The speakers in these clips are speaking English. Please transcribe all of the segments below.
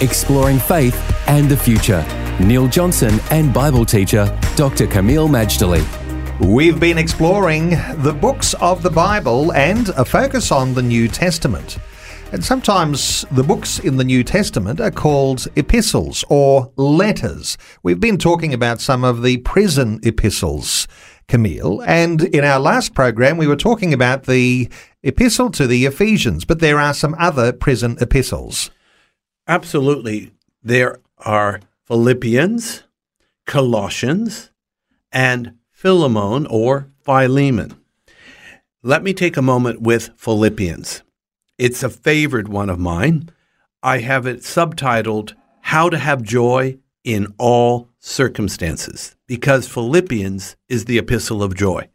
Exploring faith and the future. Neil Johnson and Bible teacher Dr. Camille Majdali. We've been exploring the books of the Bible and a focus on the New Testament. And sometimes the books in the New Testament are called epistles or letters. We've been talking about some of the prison epistles, Camille, And in our last program, we were talking about the epistle to the Ephesians, but there are some other prison epistles. Absolutely. There are Philippians, Colossians, and Philemon or Philemon. Let me take a moment with Philippians. It's a favorite one of mine. I have it subtitled How to Have Joy in All Circumstances because Philippians is the epistle of joy.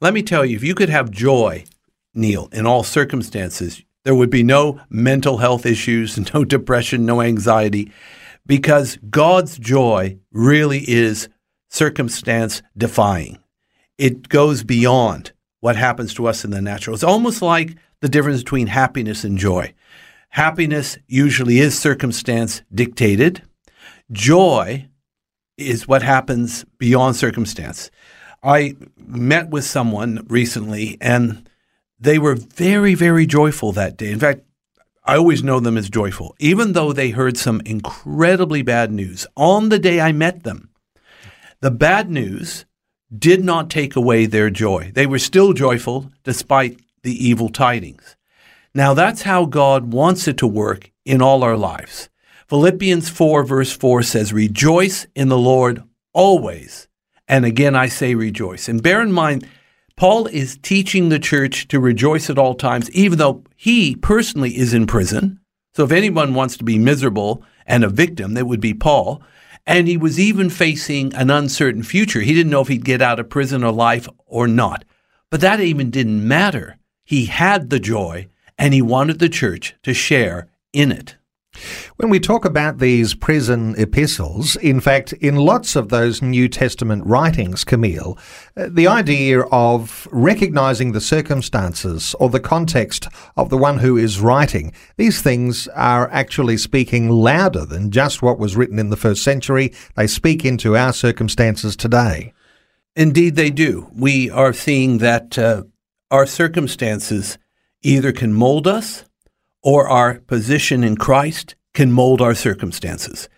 Let me tell you, if you could have joy, Neil, in all circumstances, there would be no mental health issues, no depression, no anxiety, because God's joy really is circumstance defying. It goes beyond what happens to us in the natural. It's almost like the difference between happiness and joy. Happiness usually is circumstance dictated. Joy is what happens beyond circumstance. I met with someone recently and they were very, very joyful that day. In fact, I always know them as joyful, even though they heard some incredibly bad news on the day I met them. The bad news did not take away their joy. They were still joyful despite the evil tidings. Now, that's how God wants it to work in all our lives. Philippians 4, verse 4 says, Rejoice in the Lord always. And again, I say rejoice. And bear in mind, Paul is teaching the church to rejoice at all times, even though he personally is in prison. So if anyone wants to be miserable and a victim, that would be Paul. And he was even facing an uncertain future. He didn't know if he'd get out of prison alive or not. But that even didn't matter. He had the joy and he wanted the church to share in it. When we talk about these prison epistles, in fact, in lots of those New Testament writings, Camille, uh, the idea of recognizing the circumstances or the context of the one who is writing, these things are actually speaking louder than just what was written in the first century. They speak into our circumstances today. Indeed, they do. We are seeing that uh, our circumstances either can mold us or our position in Christ can mold our circumstances.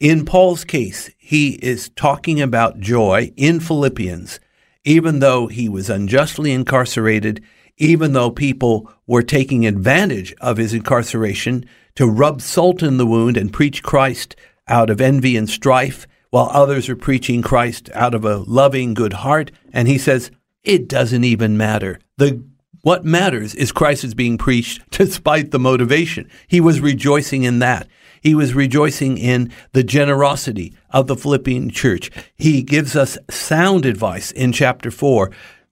In Paul's case, he is talking about joy in Philippians, even though he was unjustly incarcerated, even though people were taking advantage of his incarceration to rub salt in the wound and preach Christ out of envy and strife, while others are preaching Christ out of a loving, good heart. And he says, it doesn't even matter. The what matters is Christ is being preached despite the motivation. He was rejoicing in that. He was rejoicing in the generosity of the Philippian church. He gives us sound advice in chapter 4.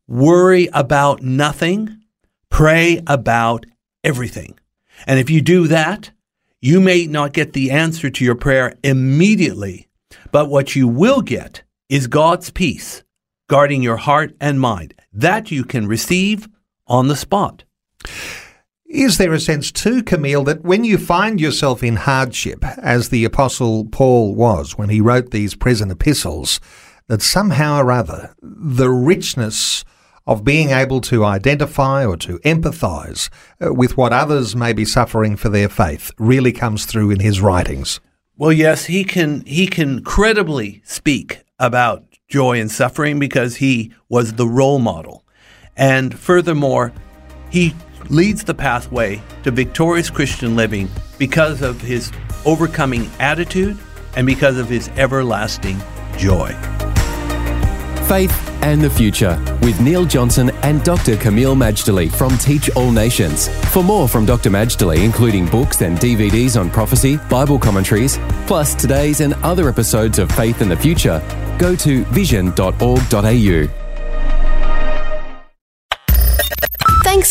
Worry about nothing, pray about everything. And if you do that, you may not get the answer to your prayer immediately, but what you will get is God's peace guarding your heart and mind. That you can receive on the spot. Is there a sense too, Camille, that when you find yourself in hardship, as the Apostle Paul was when he wrote these prison epistles, that somehow or other the richness of being able to identify or to empathize uh, with what others may be suffering for their faith really comes through in his writings? Well, yes, he can he can credibly speak about joy and suffering because he was the role model and furthermore, he leads the pathway to victorious Christian living because of his overcoming attitude and because of his everlasting joy. Faith and the Future with Neil Johnson and Dr. Camille Majdali from Teach All Nations. For more from Dr. Majdali, including books and DVDs on prophecy, Bible commentaries, plus today's and other episodes of Faith and the Future, go to vision.org.au.